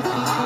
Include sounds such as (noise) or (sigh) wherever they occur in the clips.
Oh.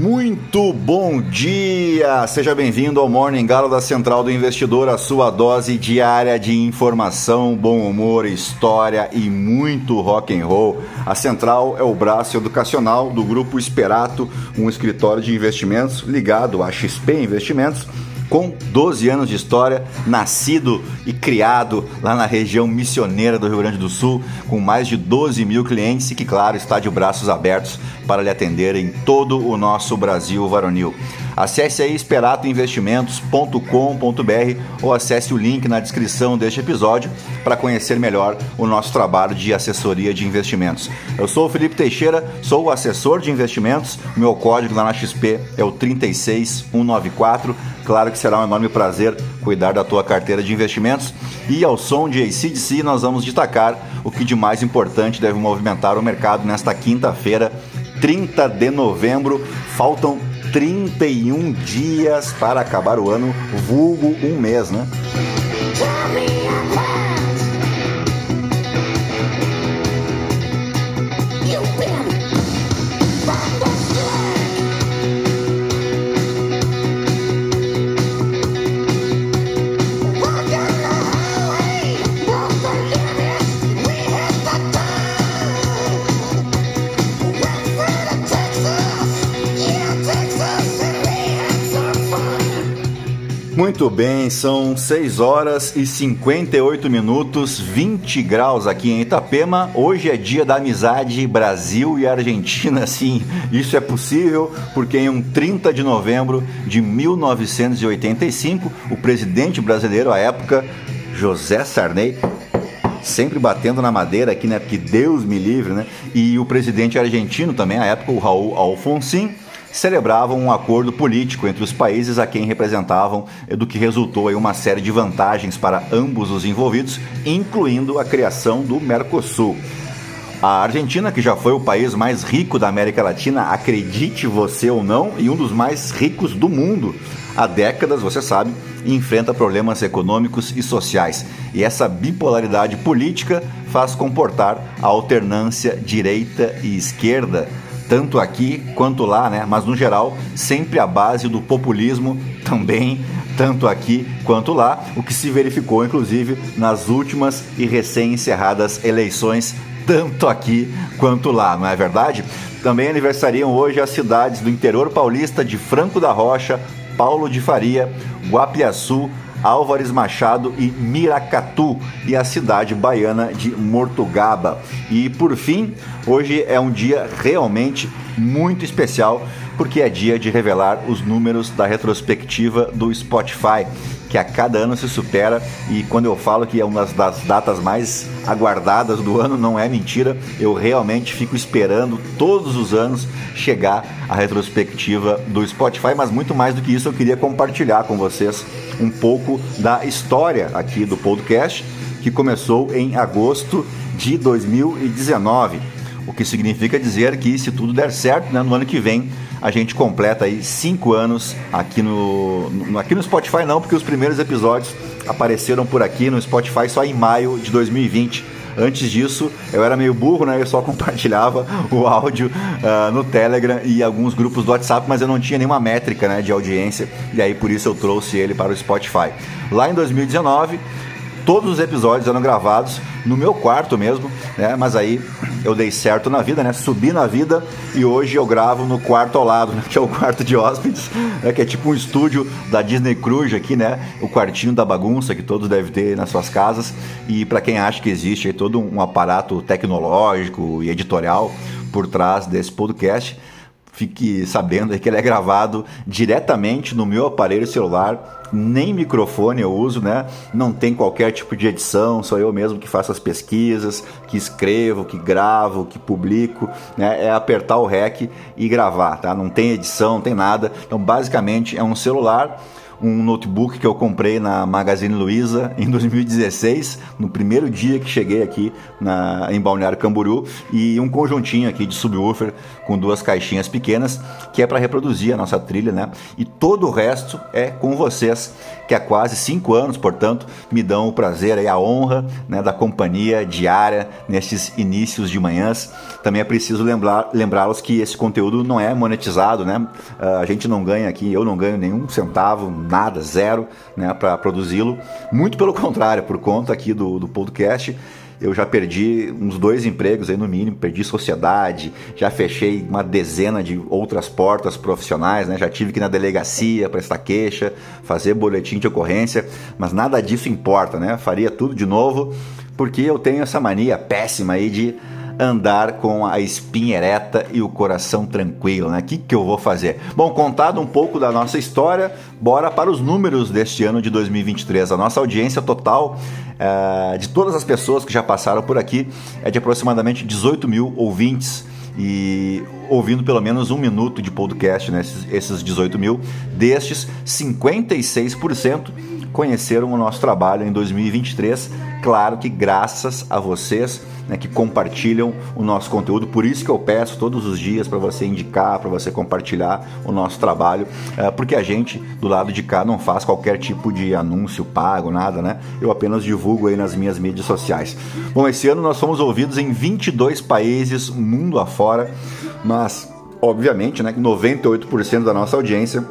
Muito bom dia! Seja bem-vindo ao Morning Galo da Central do Investidor, a sua dose diária de informação, bom humor, história e muito rock and roll. A Central é o braço educacional do Grupo Esperato, um escritório de investimentos ligado à XP Investimentos com 12 anos de história, nascido e criado lá na região missioneira do Rio Grande do Sul, com mais de 12 mil clientes e que, claro, está de braços abertos para lhe atender em todo o nosso Brasil varonil. Acesse aí esperatoinvestimentos.com.br ou acesse o link na descrição deste episódio para conhecer melhor o nosso trabalho de assessoria de investimentos. Eu sou o Felipe Teixeira, sou o assessor de investimentos. Meu código lá na XP é o 36194. Claro que será um enorme prazer cuidar da tua carteira de investimentos. E ao som de ACDC, nós vamos destacar o que de mais importante deve movimentar o mercado nesta quinta-feira, 30 de novembro. Faltam 31 dias para acabar o ano, vulgo um mês, né? Muito bem, são 6 horas e 58 minutos, 20 graus aqui em Itapema. Hoje é dia da amizade Brasil e Argentina, (laughs) sim, isso é possível porque em um 30 de novembro de 1985, o presidente brasileiro à época, José Sarney, sempre batendo na madeira aqui, né? Porque Deus me livre, né? E o presidente argentino também, à época, o Raul Alfonsin, celebravam um acordo político entre os países a quem representavam, do que resultou em uma série de vantagens para ambos os envolvidos, incluindo a criação do Mercosul. A Argentina, que já foi o país mais rico da América Latina, acredite você ou não, e um dos mais ricos do mundo, há décadas, você sabe, enfrenta problemas econômicos e sociais. E essa bipolaridade política faz comportar a alternância direita e esquerda tanto aqui quanto lá, né? Mas no geral, sempre a base do populismo também, tanto aqui quanto lá, o que se verificou inclusive nas últimas e recém-encerradas eleições, tanto aqui quanto lá, não é verdade? Também aniversariam hoje as cidades do interior paulista de Franco da Rocha, Paulo de Faria, Guapiaçu, Álvares Machado e Miracatu e a cidade baiana de Mortugaba. E por fim, hoje é um dia realmente muito especial porque é dia de revelar os números da retrospectiva do Spotify, que a cada ano se supera. E quando eu falo que é uma das datas mais aguardadas do ano, não é mentira, eu realmente fico esperando todos os anos chegar a retrospectiva do Spotify, mas muito mais do que isso eu queria compartilhar com vocês um pouco da história aqui do podcast, que começou em agosto de 2019. O que significa dizer que, se tudo der certo, né, no ano que vem a gente completa aí cinco anos aqui no, no, aqui no Spotify não, porque os primeiros episódios apareceram por aqui no Spotify só em maio de 2020. Antes disso, eu era meio burro, né? Eu só (laughs) compartilhava o áudio uh, no Telegram e alguns grupos do WhatsApp, mas eu não tinha nenhuma métrica né, de audiência, e aí por isso eu trouxe ele para o Spotify. Lá em 2019, todos os episódios eram gravados no meu quarto mesmo, né? Mas aí eu dei certo na vida, né? Subi na vida e hoje eu gravo no quarto ao lado, né? (laughs) que é o quarto de hóspedes, né? que é tipo um estúdio da Disney Cruise aqui, né? O quartinho da bagunça que todos devem ter nas suas casas. E para quem acha que existe aí todo um aparato tecnológico e editorial por trás desse podcast, fique sabendo que ele é gravado diretamente no meu aparelho celular nem microfone eu uso, né? Não tem qualquer tipo de edição, sou eu mesmo que faço as pesquisas, que escrevo, que gravo, que publico, né? É apertar o REC e gravar, tá? Não tem edição, não tem nada. Então, basicamente, é um celular um notebook que eu comprei na Magazine Luiza em (laughs) 2016, no primeiro dia que cheguei aqui na, em Balneário Camboriú, e um conjuntinho aqui de subwoofer com duas caixinhas pequenas, que é para reproduzir a nossa trilha, né? E todo o resto é com vocês, que há quase cinco anos, portanto, me dão o prazer e a honra né, da companhia diária nesses inícios de manhãs. Também é preciso lembrar, lembrá-los que esse conteúdo não é monetizado, né? Ah, a gente não ganha aqui, eu não ganho nenhum centavo, nada, zero, né, para produzi-lo. Muito pelo contrário, por conta aqui do, do podcast, eu já perdi uns dois empregos aí no mínimo, perdi sociedade, já fechei uma dezena de outras portas profissionais, né? Já tive que ir na delegacia prestar queixa, fazer boletim de ocorrência, mas nada disso importa, né? Faria tudo de novo, porque eu tenho essa mania péssima aí de andar com a espinha ereta e o coração tranquilo, né? O que, que eu vou fazer? Bom, contado um pouco da nossa história, bora para os números deste ano de 2023. A nossa audiência total é, de todas as pessoas que já passaram por aqui é de aproximadamente 18 mil ouvintes e ouvindo pelo menos um minuto de podcast, né? esses 18 mil. Destes, 56% conheceram o nosso trabalho em 2023. Claro que graças a vocês né, que compartilham o nosso conteúdo. Por isso que eu peço todos os dias para você indicar, para você compartilhar o nosso trabalho, é, porque a gente do lado de cá não faz qualquer tipo de anúncio pago, nada, né? Eu apenas divulgo aí nas minhas mídias sociais. Bom, esse ano nós fomos ouvidos em 22 países mundo afora, mas obviamente, né, 98% da nossa audiência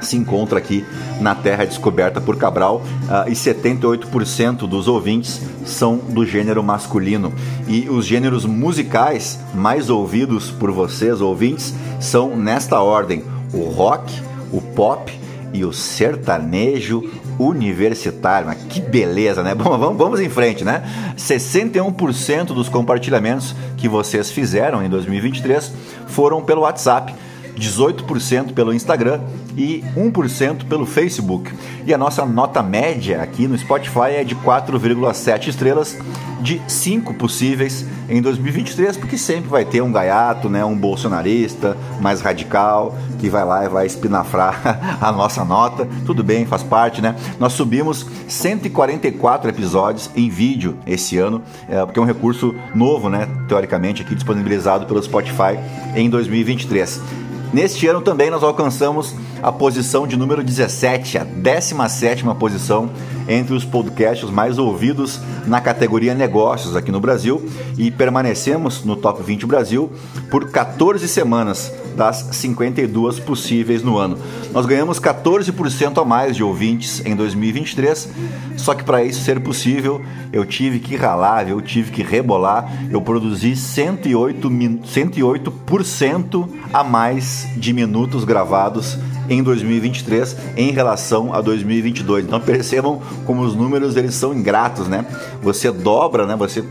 se encontra aqui na Terra Descoberta por Cabral uh, e 78% dos ouvintes são do gênero masculino. E os gêneros musicais mais ouvidos por vocês, ouvintes, são nesta ordem: o rock, o pop e o sertanejo universitário. Mas que beleza, né? (laughs) Bom, vamos, vamos em frente, né? 61% dos compartilhamentos que vocês fizeram em 2023 foram pelo WhatsApp. 18% pelo Instagram e 1% pelo Facebook. E a nossa nota média aqui no Spotify é de 4,7 estrelas de 5 possíveis em 2023, porque sempre vai ter um gaiato, né, um bolsonarista mais radical que vai lá e vai espinafrar (laughs) a nossa nota. Tudo bem, faz parte, né? Nós subimos 144 episódios em vídeo esse ano, é, porque é um recurso novo, né, teoricamente aqui disponibilizado pelo Spotify em 2023. Neste ano também nós alcançamos a posição de número 17, a 17 posição entre os podcasts mais ouvidos na categoria negócios aqui no Brasil e permanecemos no Top 20 Brasil por 14 semanas das 52 possíveis no ano. Nós ganhamos 14% a mais de ouvintes em 2023, só que para isso ser possível, eu tive que ralar, eu tive que rebolar, eu produzi 108, 108% a mais de minutos gravados em 2023 em relação a 2022. Então percebam como os números eles são ingratos, né? Você dobra, né? Você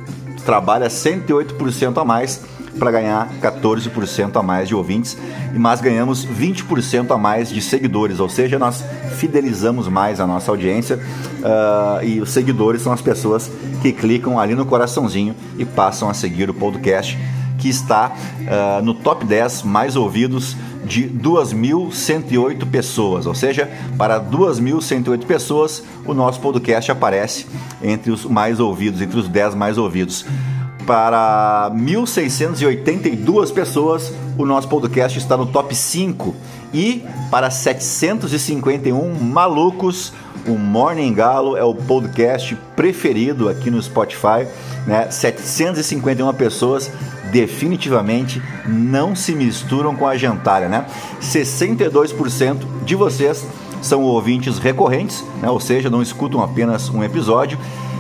trabalha 108% a mais para ganhar 14% a mais de ouvintes, mas ganhamos 20% a mais de seguidores, ou seja, nós fidelizamos mais a nossa audiência uh, e os seguidores são as pessoas que clicam ali no coraçãozinho e passam a seguir o podcast que está uh, no top 10 mais ouvidos de 2.108 pessoas, ou seja, para 2.108 pessoas o nosso podcast aparece entre os mais ouvidos, entre os 10 mais ouvidos para 1.682 pessoas, o nosso podcast está no top 5. E para 751 malucos, o Morning Galo é o podcast preferido aqui no Spotify. Né? 751 pessoas definitivamente não se misturam com a gentalha. Né? 62% de vocês são ouvintes recorrentes, né? ou seja, não escutam apenas um episódio.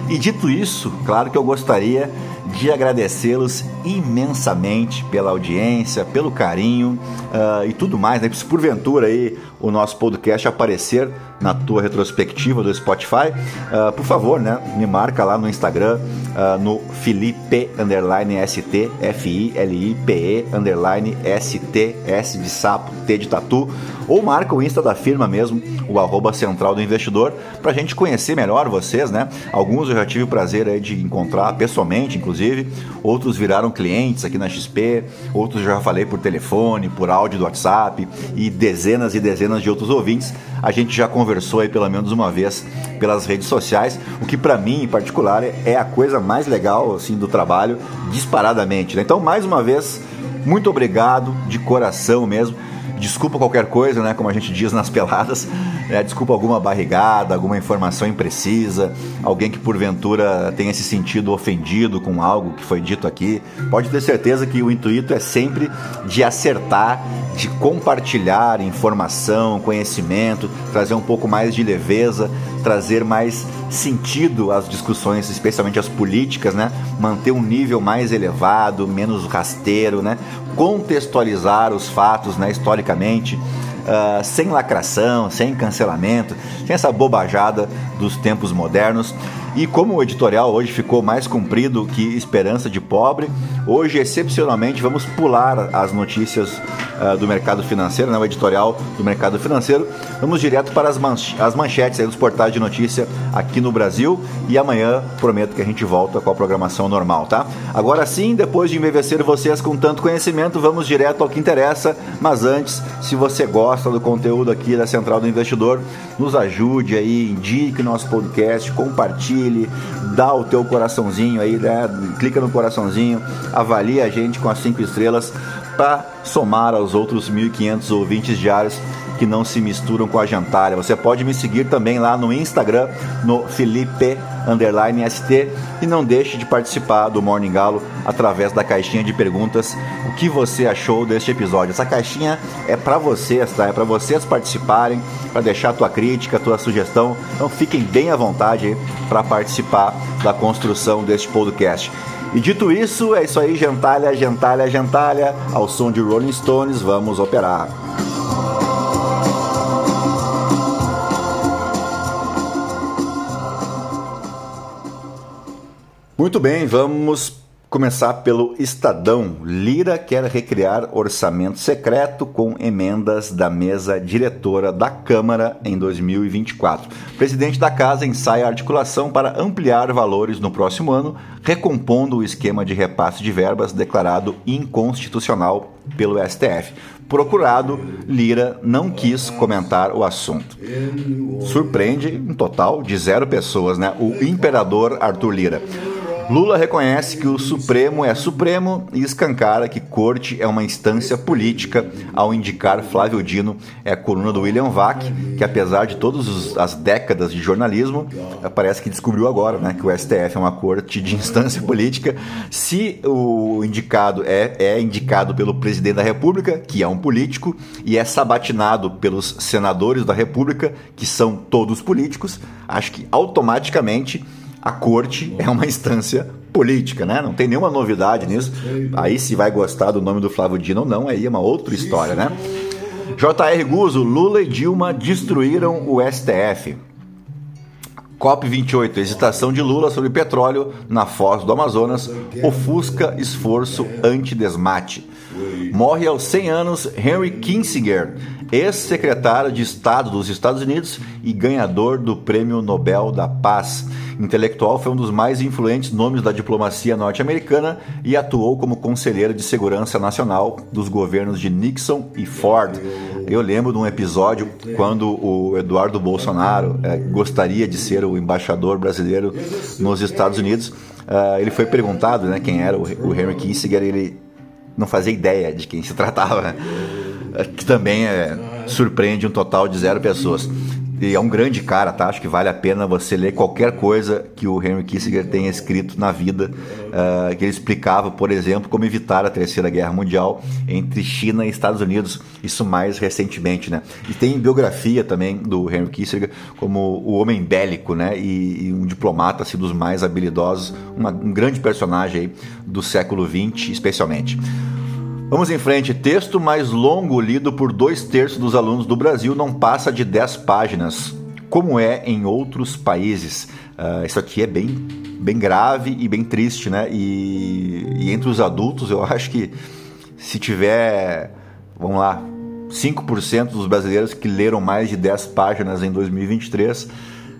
E dito isso, claro que eu gostaria de agradecê-los imensamente pela audiência, pelo carinho uh, e tudo mais. Né? Se porventura aí o nosso podcast aparecer na tua retrospectiva do Spotify, uh, por favor, né, me marca lá no Instagram, uh, no Felipe underline ST, F-I-L-I-P-E underline S-T, S de sapo, T de tatu, ou marca o Insta da firma mesmo, o arroba central do investidor, para a gente conhecer melhor vocês, né? Alguns eu já tive o prazer aí de encontrar pessoalmente, inclusive inclusive. Outros viraram clientes aqui na XP, outros já falei por telefone, por áudio do WhatsApp e dezenas e dezenas de outros ouvintes. A gente já conversou aí pelo menos uma vez pelas redes sociais, o que para mim em particular é a coisa mais legal assim do trabalho, disparadamente. Né? Então, mais uma vez, muito obrigado de coração mesmo Desculpa qualquer coisa, né? Como a gente diz nas peladas. Né? Desculpa alguma barrigada, alguma informação imprecisa, alguém que porventura tenha se sentido ofendido com algo que foi dito aqui. Pode ter certeza que o intuito é sempre de acertar, de compartilhar informação, conhecimento, trazer um pouco mais de leveza, trazer mais sentido às discussões, especialmente as políticas, né? Manter um nível mais elevado, menos rasteiro, né? Contextualizar os fatos, né? Historicamente, uh, sem lacração, sem cancelamento, sem essa bobajada dos tempos modernos. E como o editorial hoje ficou mais comprido que Esperança de Pobre, hoje excepcionalmente vamos pular as notícias uh, do mercado financeiro, né, o editorial do mercado financeiro. Vamos direto para as, manch as manchetes dos portais de notícia aqui no Brasil e amanhã prometo que a gente volta com a programação normal, tá? Agora sim, depois de embevecer vocês com tanto conhecimento, vamos direto ao que interessa. Mas antes, se você gosta do conteúdo aqui da Central do Investidor, nos ajude aí, indique nosso podcast, compartilhe dá o teu coraçãozinho aí, né? clica no coraçãozinho, avalie a gente com as cinco estrelas para somar aos outros 1.500 ouvintes diários que não se misturam com a jantalha. Você pode me seguir também lá no Instagram, no Felipe underline ST e não deixe de participar do Morning Galo através da caixinha de perguntas. O que você achou deste episódio? Essa caixinha é para vocês, tá? É para vocês participarem, para deixar tua crítica, tua sugestão. Então fiquem bem à vontade para participar da construção deste podcast. E dito isso, é isso aí, gentalha, gentalha, gentalha, ao som de Rolling Stones, vamos operar. Muito bem, vamos começar pelo Estadão. Lira quer recriar orçamento secreto com emendas da mesa diretora da Câmara em 2024. O presidente da casa ensaia articulação para ampliar valores no próximo ano, recompondo o esquema de repasse de verbas declarado inconstitucional pelo STF. Procurado, Lira não quis comentar o assunto. Surpreende um total de zero pessoas, né? O imperador Arthur Lira. Lula reconhece que o Supremo é Supremo e escancara que corte é uma instância política ao indicar Flávio Dino é a coluna do William Vac, que apesar de todas as décadas de jornalismo, parece que descobriu agora né, que o STF é uma corte de instância política. Se o indicado é, é indicado pelo presidente da República, que é um político, e é sabatinado pelos senadores da República, que são todos políticos, acho que automaticamente a corte é uma instância política, né? Não tem nenhuma novidade nisso. Aí se vai gostar do nome do Flávio Dino ou não, aí é uma outra história, né? J.R. Guzzo, Lula e Dilma destruíram o STF. COP28, hesitação de Lula sobre petróleo na foz do Amazonas, ofusca esforço anti-desmate. Morre aos 100 anos Henry Kissinger, ex-secretário de Estado dos Estados Unidos e ganhador do Prêmio Nobel da Paz. Intelectual foi um dos mais influentes nomes da diplomacia norte-americana e atuou como conselheiro de segurança nacional dos governos de Nixon e Ford. Eu lembro de um episódio quando o Eduardo Bolsonaro é, gostaria de ser o embaixador brasileiro nos Estados Unidos. Uh, ele foi perguntado né, quem era o, o Henry Kissinger ele não fazia ideia de quem se tratava? Que também é, surpreende um total de zero pessoas. E é um grande cara, tá? Acho que vale a pena você ler qualquer coisa que o Henry Kissinger tenha escrito na vida, uh, que ele explicava, por exemplo, como evitar a Terceira Guerra Mundial entre China e Estados Unidos, isso mais recentemente, né? E tem biografia também do Henry Kissinger como o homem bélico, né? E, e um diplomata, assim, dos mais habilidosos, uma, um grande personagem aí do século XX, especialmente. Vamos em frente. Texto mais longo lido por dois terços dos alunos do Brasil não passa de 10 páginas, como é em outros países. Uh, isso aqui é bem, bem grave e bem triste, né? E, e entre os adultos, eu (laughs) acho que se tiver, vamos lá, 5% dos brasileiros que leram mais de 10 páginas em 2023, uh,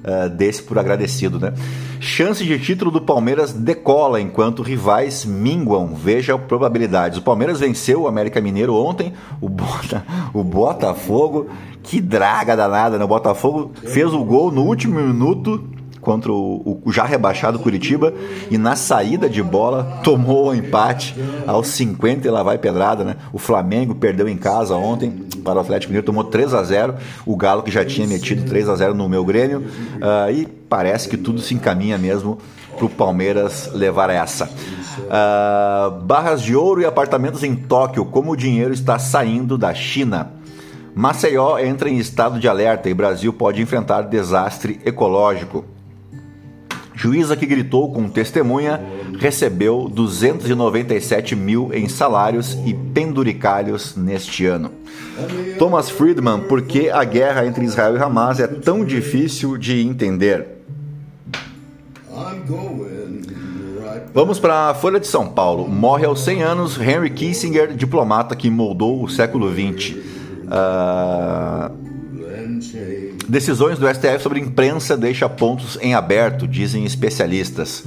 uh, desse por agradecido, né? Chance de título do Palmeiras decola enquanto rivais minguam. Veja probabilidades. O Palmeiras venceu o América Mineiro ontem, o, Bota, o Botafogo, que draga danada, né? O Botafogo fez o gol no último minuto contra o, o, já rebaixado Curitiba e na saída de bola tomou o empate aos 50 e lá vai pedrada, né? O Flamengo perdeu em casa ontem para o Atlético Mineiro, tomou 3 a 0 o Galo que já tinha metido 3 a 0 no meu Grêmio uh, e parece que tudo se encaminha mesmo para o Palmeiras levar essa. Uh, barras de ouro e apartamentos em Tóquio, como o dinheiro está saindo da China. Maceió entra em estado de alerta e Brasil pode enfrentar desastre ecológico. Juíza que gritou com testemunha recebeu 297 mil em salários e penduricalhos neste ano. Thomas Friedman, por que a guerra entre Israel e Hamas é tão difícil de entender? Vamos para a Folha de São Paulo. Morre aos 100 anos Henry Kissinger, diplomata que moldou o século XX. Uh, Decisões do STF sobre imprensa deixa pontos em aberto, dizem especialistas.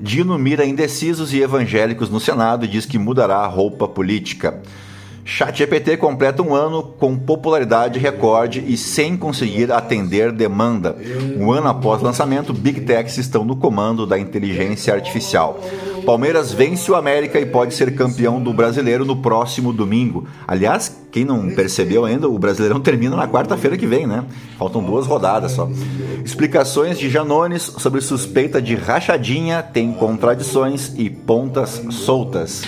Dino mira indecisos e evangélicos no Senado e diz que mudará a roupa política. ChatGPT completa um ano com popularidade recorde e sem conseguir atender demanda. Um ano após lançamento, Big Techs estão no comando da inteligência artificial. Palmeiras vence o América e pode ser campeão do brasileiro no próximo domingo. Aliás, quem não percebeu ainda, o Brasileirão termina na quarta-feira que vem, né? Faltam duas rodadas só. Explicações de Janones sobre suspeita de rachadinha tem contradições e pontas soltas.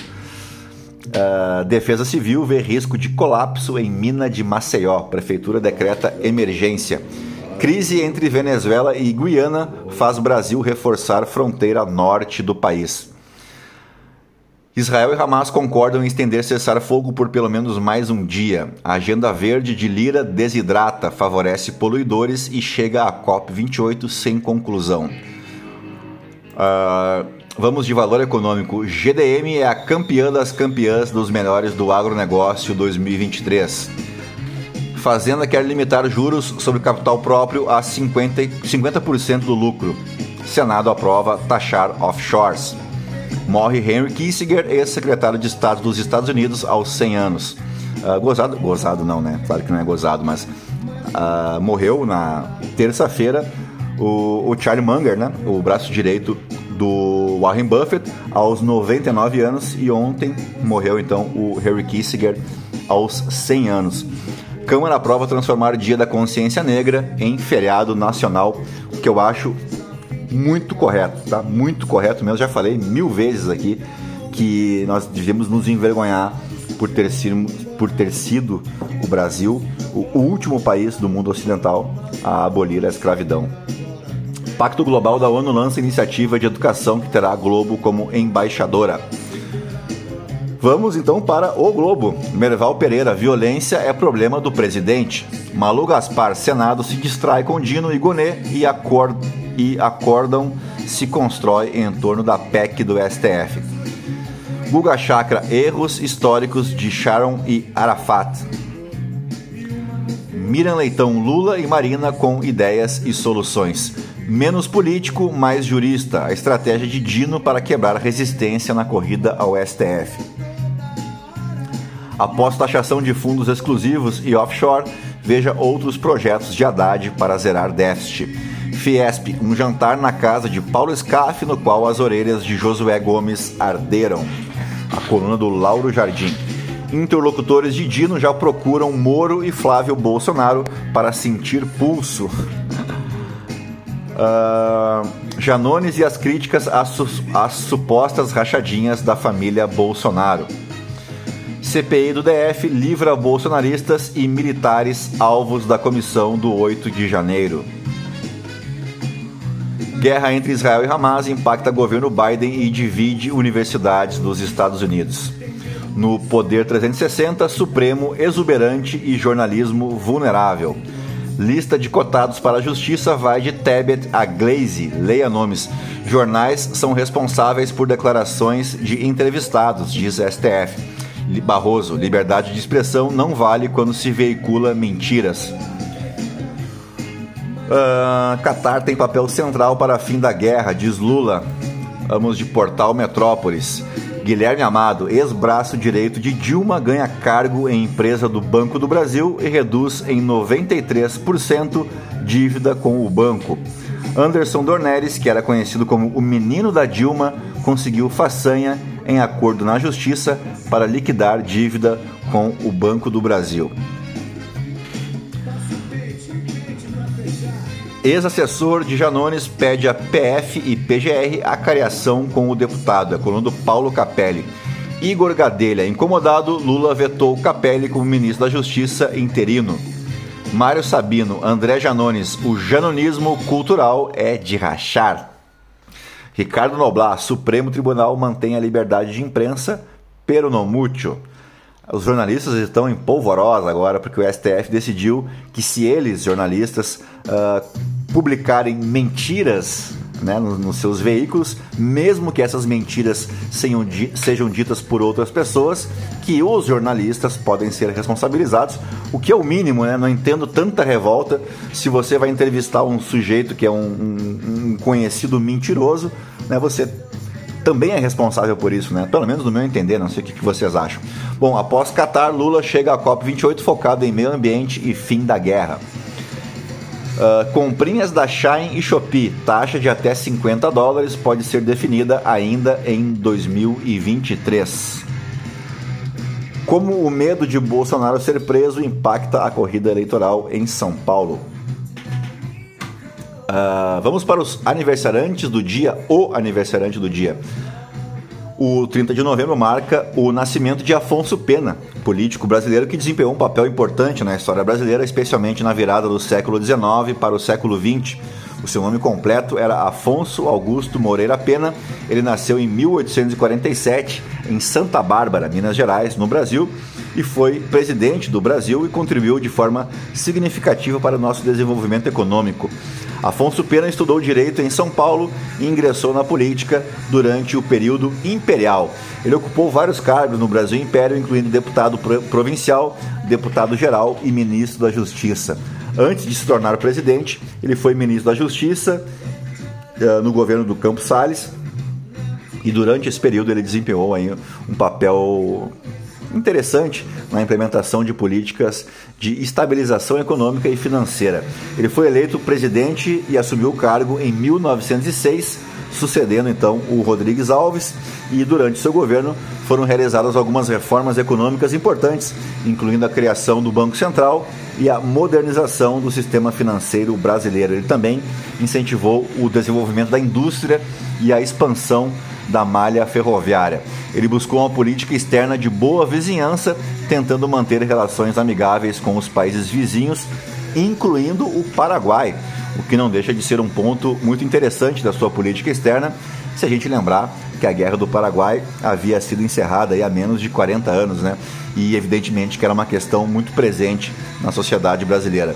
Uh, Defesa Civil vê risco de colapso em mina de Maceió. Prefeitura decreta emergência. Crise entre Venezuela e Guiana faz Brasil reforçar fronteira norte do país. Israel e Hamas concordam em estender cessar-fogo por pelo menos mais um dia. A agenda verde de Lira desidrata, favorece poluidores e chega à COP28 sem conclusão. Uh, Vamos de valor econômico. GDM é a campeã das campeãs dos melhores do agronegócio 2023. Fazenda quer limitar juros sobre capital próprio a 50%, 50 do lucro. Senado aprova taxar offshores. Morre Henry Kissinger, ex-secretário de Estado dos Estados Unidos, aos 100 anos. Uh, gozado, gozado não, né? Claro que não é gozado, mas uh, morreu na terça-feira o, o Charlie Munger, né? O braço direito do Warren Buffett aos 99 anos e ontem morreu então o Harry Kissinger aos 100 anos. Câmara aprova transformar o Dia da Consciência Negra em feriado nacional, o que eu acho muito correto, tá? Muito correto mesmo. Já falei mil vezes aqui que nós devemos nos envergonhar por ter sido, por ter sido o Brasil o último país do mundo ocidental a abolir a escravidão. Pacto Global da ONU lança iniciativa de educação que terá a Globo como embaixadora. Vamos então para o Globo. Merval Pereira, violência é problema do presidente. Malu Gaspar, Senado se distrai com Dino e Gonê e, acord e acordam se constrói em torno da PEC do STF. Guga Chakra, erros históricos de Sharon e Arafat. Miriam Leitão, Lula e Marina com ideias e soluções. Menos político, mais jurista. A estratégia de Dino para quebrar a resistência na corrida ao STF. Após taxação de fundos exclusivos e offshore, veja outros projetos de Haddad para zerar déficit. Fiesp, um jantar na casa de Paulo Scaff, no qual as orelhas de Josué Gomes arderam. A coluna do Lauro Jardim. Interlocutores de Dino já procuram Moro e Flávio Bolsonaro para sentir pulso. Uh, Janones e as críticas às, su às supostas rachadinhas da família Bolsonaro. CPI do DF livra bolsonaristas e militares alvos da comissão do 8 de janeiro. Guerra entre Israel e Hamas impacta governo Biden e divide universidades dos Estados Unidos. No Poder 360, Supremo exuberante e jornalismo vulnerável. Lista de cotados para a justiça vai de Tebet a Glaze. Leia nomes. Jornais são responsáveis por declarações de entrevistados, diz STF. Barroso, liberdade de expressão não vale quando se veicula mentiras. Uh, Qatar tem papel central para fim da guerra, diz Lula. Vamos de Portal Metrópolis. Guilherme Amado, ex-braço direito de Dilma, ganha cargo em empresa do Banco do Brasil e reduz em 93% dívida com o banco. Anderson Dornelles, que era conhecido como o menino da Dilma, conseguiu façanha em acordo na justiça para liquidar dívida com o Banco do Brasil. Ex-assessor de Janones pede a PF e PGR a cariação com o deputado, é coluna do Paulo Capelli. Igor Gadelha, incomodado, Lula vetou Capelli como ministro da Justiça interino. Mário Sabino, André Janones, o janonismo cultural é de rachar. Ricardo Noblar, Supremo Tribunal mantém a liberdade de imprensa, pero no mucho. Os jornalistas estão em polvorosa agora porque o STF decidiu que se eles, jornalistas, uh, publicarem mentiras né, nos, nos, seus veículos, mesmo que essas mentiras sejam, sejam ditas por outras pessoas, que os jornalistas podem ser responsabilizados, o que é o mínimo, né? Não entendo tanta revolta se você vai entrevistar um sujeito que é um, um, um conhecido mentiroso, né? Você também é responsável por isso, né? Pelo menos no meu entender, não sei o que vocês acham. Bom, após Qatar, Lula chega à COP28 focado em meio ambiente e fim da guerra. Uh, comprinhas da Shine e Shopee, taxa de até 50 dólares, pode ser definida ainda em 2023. Como o medo de Bolsonaro ser preso impacta a corrida eleitoral em São Paulo. Uh, vamos para os aniversariantes do dia, o aniversariante do dia. O 30 de novembro marca o nascimento de Afonso Pena, político brasileiro que desempenhou um papel importante na história brasileira, especialmente na virada do século XIX para o século XX. O seu nome completo era Afonso Augusto Moreira Pena. Ele nasceu em 1847 em Santa Bárbara, Minas Gerais, no Brasil, e foi presidente do Brasil e contribuiu de forma significativa para o nosso desenvolvimento econômico. Afonso Pena estudou direito em São Paulo e ingressou na política durante o período imperial. Ele ocupou vários cargos no Brasil Império, incluindo deputado provincial, deputado geral e ministro da Justiça. Antes de se tornar presidente, ele foi ministro da Justiça uh, no governo do Campos Salles e durante esse período ele desempenhou aí um papel interessante na implementação de políticas de estabilização econômica e financeira. Ele foi eleito presidente e assumiu o cargo em 1906, sucedendo então o Rodrigues Alves, e durante seu governo foram realizadas algumas reformas econômicas importantes, incluindo a criação do Banco Central e a modernização do sistema financeiro brasileiro. Ele também incentivou o desenvolvimento da indústria e a expansão da malha ferroviária. Ele buscou uma política externa de boa vizinhança, tentando manter relações amigáveis com os países vizinhos, incluindo o Paraguai, o que não deixa de ser um ponto muito interessante da sua política externa, se a gente lembrar que a Guerra do Paraguai havia sido encerrada há menos de 40 anos, né? E evidentemente que era uma questão muito presente na sociedade brasileira.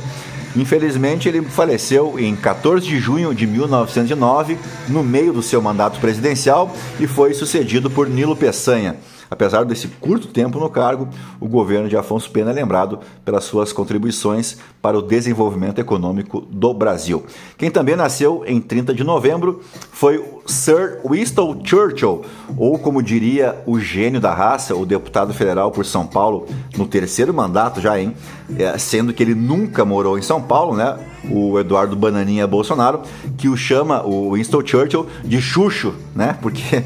Infelizmente, ele faleceu em 14 de junho de 1909, no meio do seu mandato presidencial, e foi sucedido por Nilo Peçanha. Apesar desse curto tempo no cargo, o governo de Afonso Pena é lembrado pelas suas contribuições para o desenvolvimento econômico do Brasil. Quem também nasceu em 30 de novembro foi Sir Winston Churchill, ou como diria o gênio da raça, o deputado federal por São Paulo, no terceiro mandato já, hein? É, sendo que ele nunca morou em São Paulo, né? O Eduardo Bananinha Bolsonaro, que o chama, o Winston Churchill, de Xuxo, né? Porque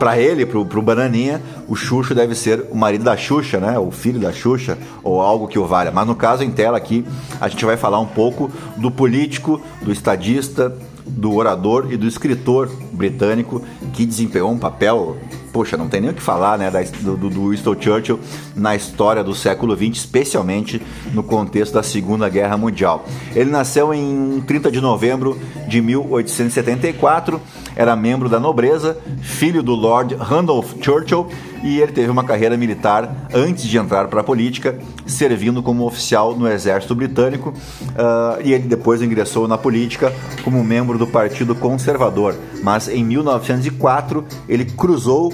para ele, pro, pro Bananinha, o Xuxo deve ser o marido da Xuxa, né? O filho da Xuxa, ou algo que o valha. Mas no caso em tela aqui, a gente vai falar um pouco do político, do estadista, do orador e do escritor britânico que desempenhou um papel, poxa, não tem nem o que falar, né, do, do Winston Churchill na história do século XX, especialmente no contexto da Segunda Guerra Mundial. Ele nasceu em 30 de novembro de 1874, era membro da nobreza, filho do Lord Randolph Churchill e ele teve uma carreira militar antes de entrar para a política, servindo como oficial no exército britânico uh, e ele depois ingressou na política como membro do Partido Conservador. Mas em 1904 ele cruzou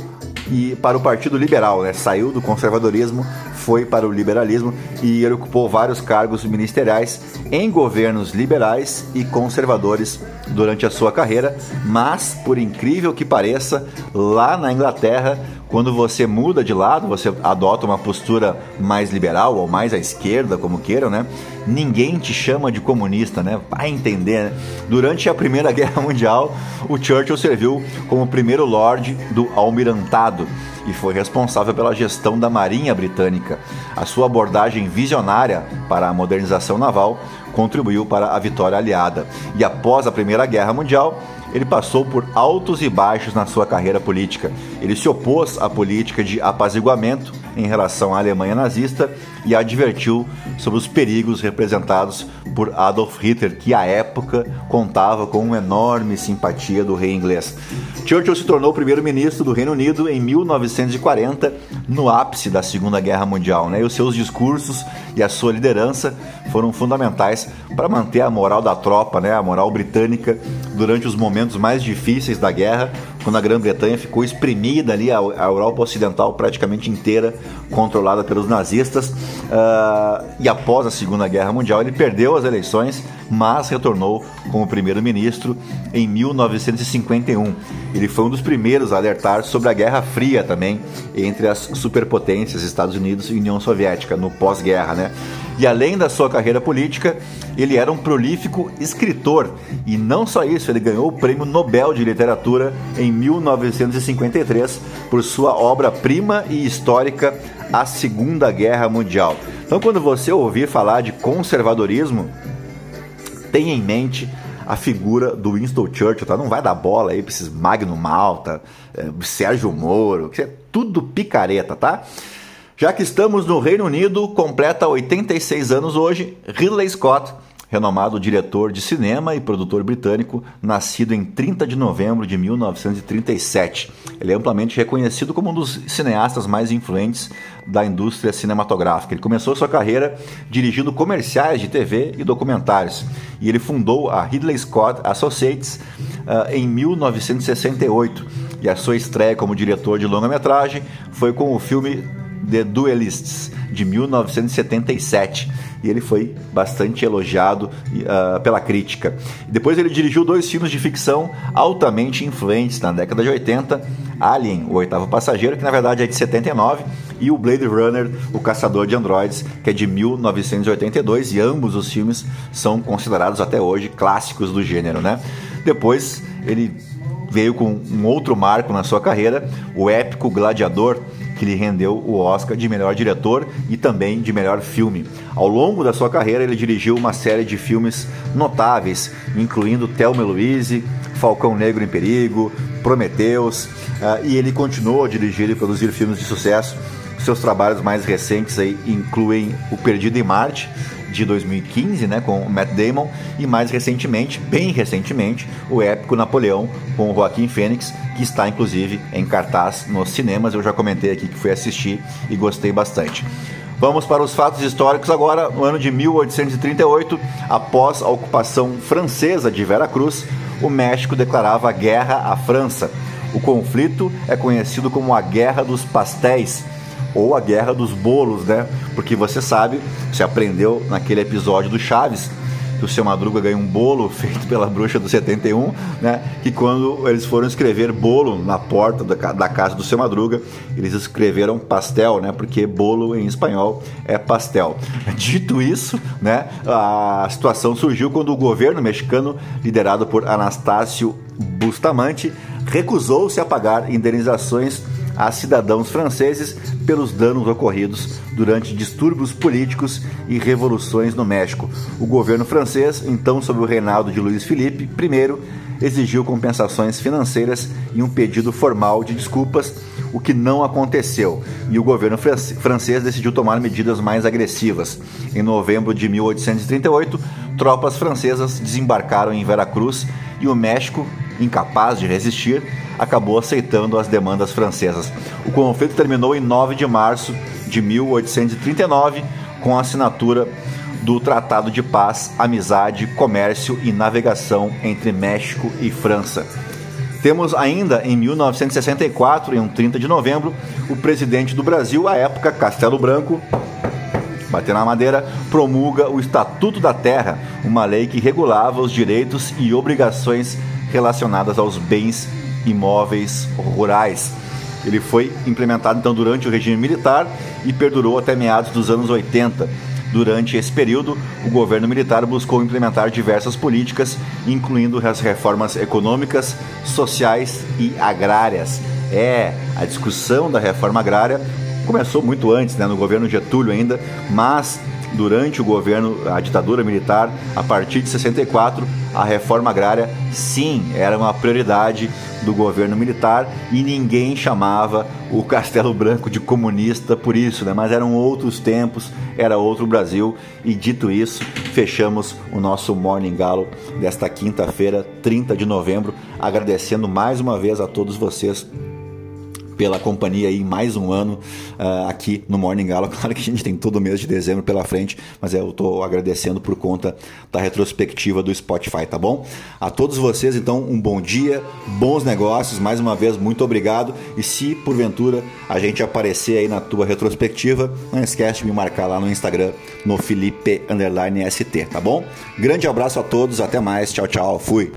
e para o Partido Liberal, né? Saiu do conservadorismo, foi para o liberalismo e ele ocupou vários cargos ministeriais em governos liberais e conservadores durante a sua carreira, mas por incrível que pareça, lá na Inglaterra quando você muda de lado, você adota uma postura mais liberal ou mais à esquerda, como queiram, né? Ninguém te chama de comunista, né? Vai entender, né? Durante a Primeira (laughs) Guerra Mundial, o Churchill serviu como primeiro lord do almirantado e foi responsável pela gestão da Marinha Britânica. A sua abordagem visionária para a modernização naval contribuiu para a vitória aliada. E após a Primeira Guerra Mundial, ele passou por altos e baixos na sua carreira política. Ele se opôs à política de apaziguamento em relação à Alemanha nazista e advertiu sobre os perigos representados por Adolf Hitler, que à época contava com uma enorme simpatia do rei inglês. Churchill se tornou primeiro-ministro do Reino Unido em 1940, no ápice da Segunda Guerra Mundial, né? E os seus discursos e a sua liderança foram fundamentais para manter a moral da tropa, né? A moral britânica durante os momentos mais difíceis da guerra, quando a Grã-Bretanha ficou exprimida ali, a, Europa Ocidental praticamente inteira controlada pelos nazistas. Uh, e após a Segunda Guerra Mundial, ele perdeu as eleições, mas retornou como primeiro-ministro em 1951. Ele foi um dos primeiros a alertar sobre a Guerra Fria também entre as superpotências Estados Unidos e União Soviética no pós-guerra, né? E além da sua carreira política, ele era um prolífico escritor. E não só isso, ele ganhou o Prêmio Nobel de Literatura em 1953 por sua obra-prima e histórica A Segunda Guerra Mundial. Então, quando você ouvir falar de conservadorismo, tenha em mente a figura do Winston Churchill, tá? Não vai dar bola aí pra esses Magno Malta, é, Sérgio Moro, que é tudo picareta, tá? Já que estamos no Reino Unido, completa 86 anos hoje, Ridley Scott, renomado diretor de cinema e produtor britânico, nascido em 30 de novembro de 1937. Ele é amplamente reconhecido como um dos cineastas mais influentes da indústria cinematográfica. Ele começou sua carreira dirigindo comerciais de TV e documentários, e ele fundou a Ridley Scott Associates uh, em 1968. E a sua estreia como diretor de longa-metragem foi com o filme The Duelists, de 1977. E ele foi bastante elogiado uh, pela crítica. Depois ele dirigiu dois filmes de ficção altamente influentes na década de 80, Alien, o oitavo passageiro, que na verdade é de 79, e o Blade Runner, o caçador de androides, que é de 1982, e ambos os filmes são considerados até hoje clássicos do gênero, né? Depois ele veio com um outro marco na sua carreira, o épico Gladiador, que lhe rendeu o Oscar de melhor diretor e também de melhor filme. Ao longo da sua carreira, ele dirigiu uma série de filmes notáveis, incluindo Thelma Louise, Falcão Negro em Perigo, Prometeus, uh, e ele continuou a dirigir e produzir filmes de sucesso. Seus trabalhos mais recentes aí incluem O Perdido em Marte, de 2015, né, com o Matt Damon, e mais recentemente, bem recentemente, o épico Napoleão com o Joaquim Fênix, que está inclusive em cartaz nos cinemas. Eu já comentei aqui que fui assistir e gostei bastante. Vamos para os fatos históricos agora. No ano de 1838, após a ocupação francesa de Veracruz, o México declarava guerra à França. O conflito é conhecido como a Guerra dos Pastéis ou a guerra dos bolos, né? Porque você sabe, você aprendeu naquele episódio do Chaves, que o seu Madruga ganhou um bolo (laughs) feito pela bruxa do 71, né? Que quando eles foram escrever bolo na porta da, casa do seu Madruga, eles escreveram pastel, né? Porque bolo em espanhol é pastel. (laughs) Dito isso, né? A situação surgiu quando o governo mexicano, liderado por Anastácio Bustamante, recusou-se a pagar indenizações a cidadãos franceses pelos danos ocorridos durante distúrbios políticos e revoluções no México. O governo francês, então sob o reinado de Luiz Felipe I, exigiu compensações financeiras e um pedido formal de desculpas, o que não aconteceu, e o governo francês decidiu tomar medidas mais agressivas. Em novembro de 1838, tropas francesas desembarcaram em Veracruz e o México, incapaz de resistir, acabou aceitando as demandas francesas. O conflito terminou em 9 de março de 1839 com a assinatura do Tratado de Paz, Amizade, Comércio e Navegação entre México e França. Temos ainda em 1964, em um 30 de novembro, o presidente do Brasil, à época Castelo Branco, bater na madeira, promulga o Estatuto da Terra, uma lei que regulava os direitos e obrigações relacionadas aos bens imóveis rurais. Ele foi implementado então durante o regime militar e perdurou até meados dos anos 80. Durante esse período, o governo militar buscou implementar diversas políticas, incluindo as reformas econômicas, sociais e agrárias. É, a discussão da reforma agrária começou muito antes, né, no governo Getúlio ainda, mas durante o governo, a ditadura militar, a partir de 64, a reforma agrária, sim, era uma prioridade do governo militar e ninguém chamava o Castelo Branco de comunista por isso, né? Mas eram outros tempos, era outro Brasil e dito isso, fechamos o nosso Morning Galo desta quinta-feira, 30 de novembro, agradecendo mais uma vez a todos vocês pela companhia aí mais um ano uh, aqui no Morning Gala. (laughs) Claro que a gente tem todo mês de dezembro pela frente, mas eu estou agradecendo por conta da retrospectiva do Spotify, tá bom? A todos vocês, então, um bom dia, bons negócios, mais uma vez, muito obrigado. E se porventura a gente aparecer aí na tua retrospectiva, não esquece de me marcar lá no Instagram, no Felipe ST, tá bom? Grande abraço a todos, até mais, tchau, tchau, fui!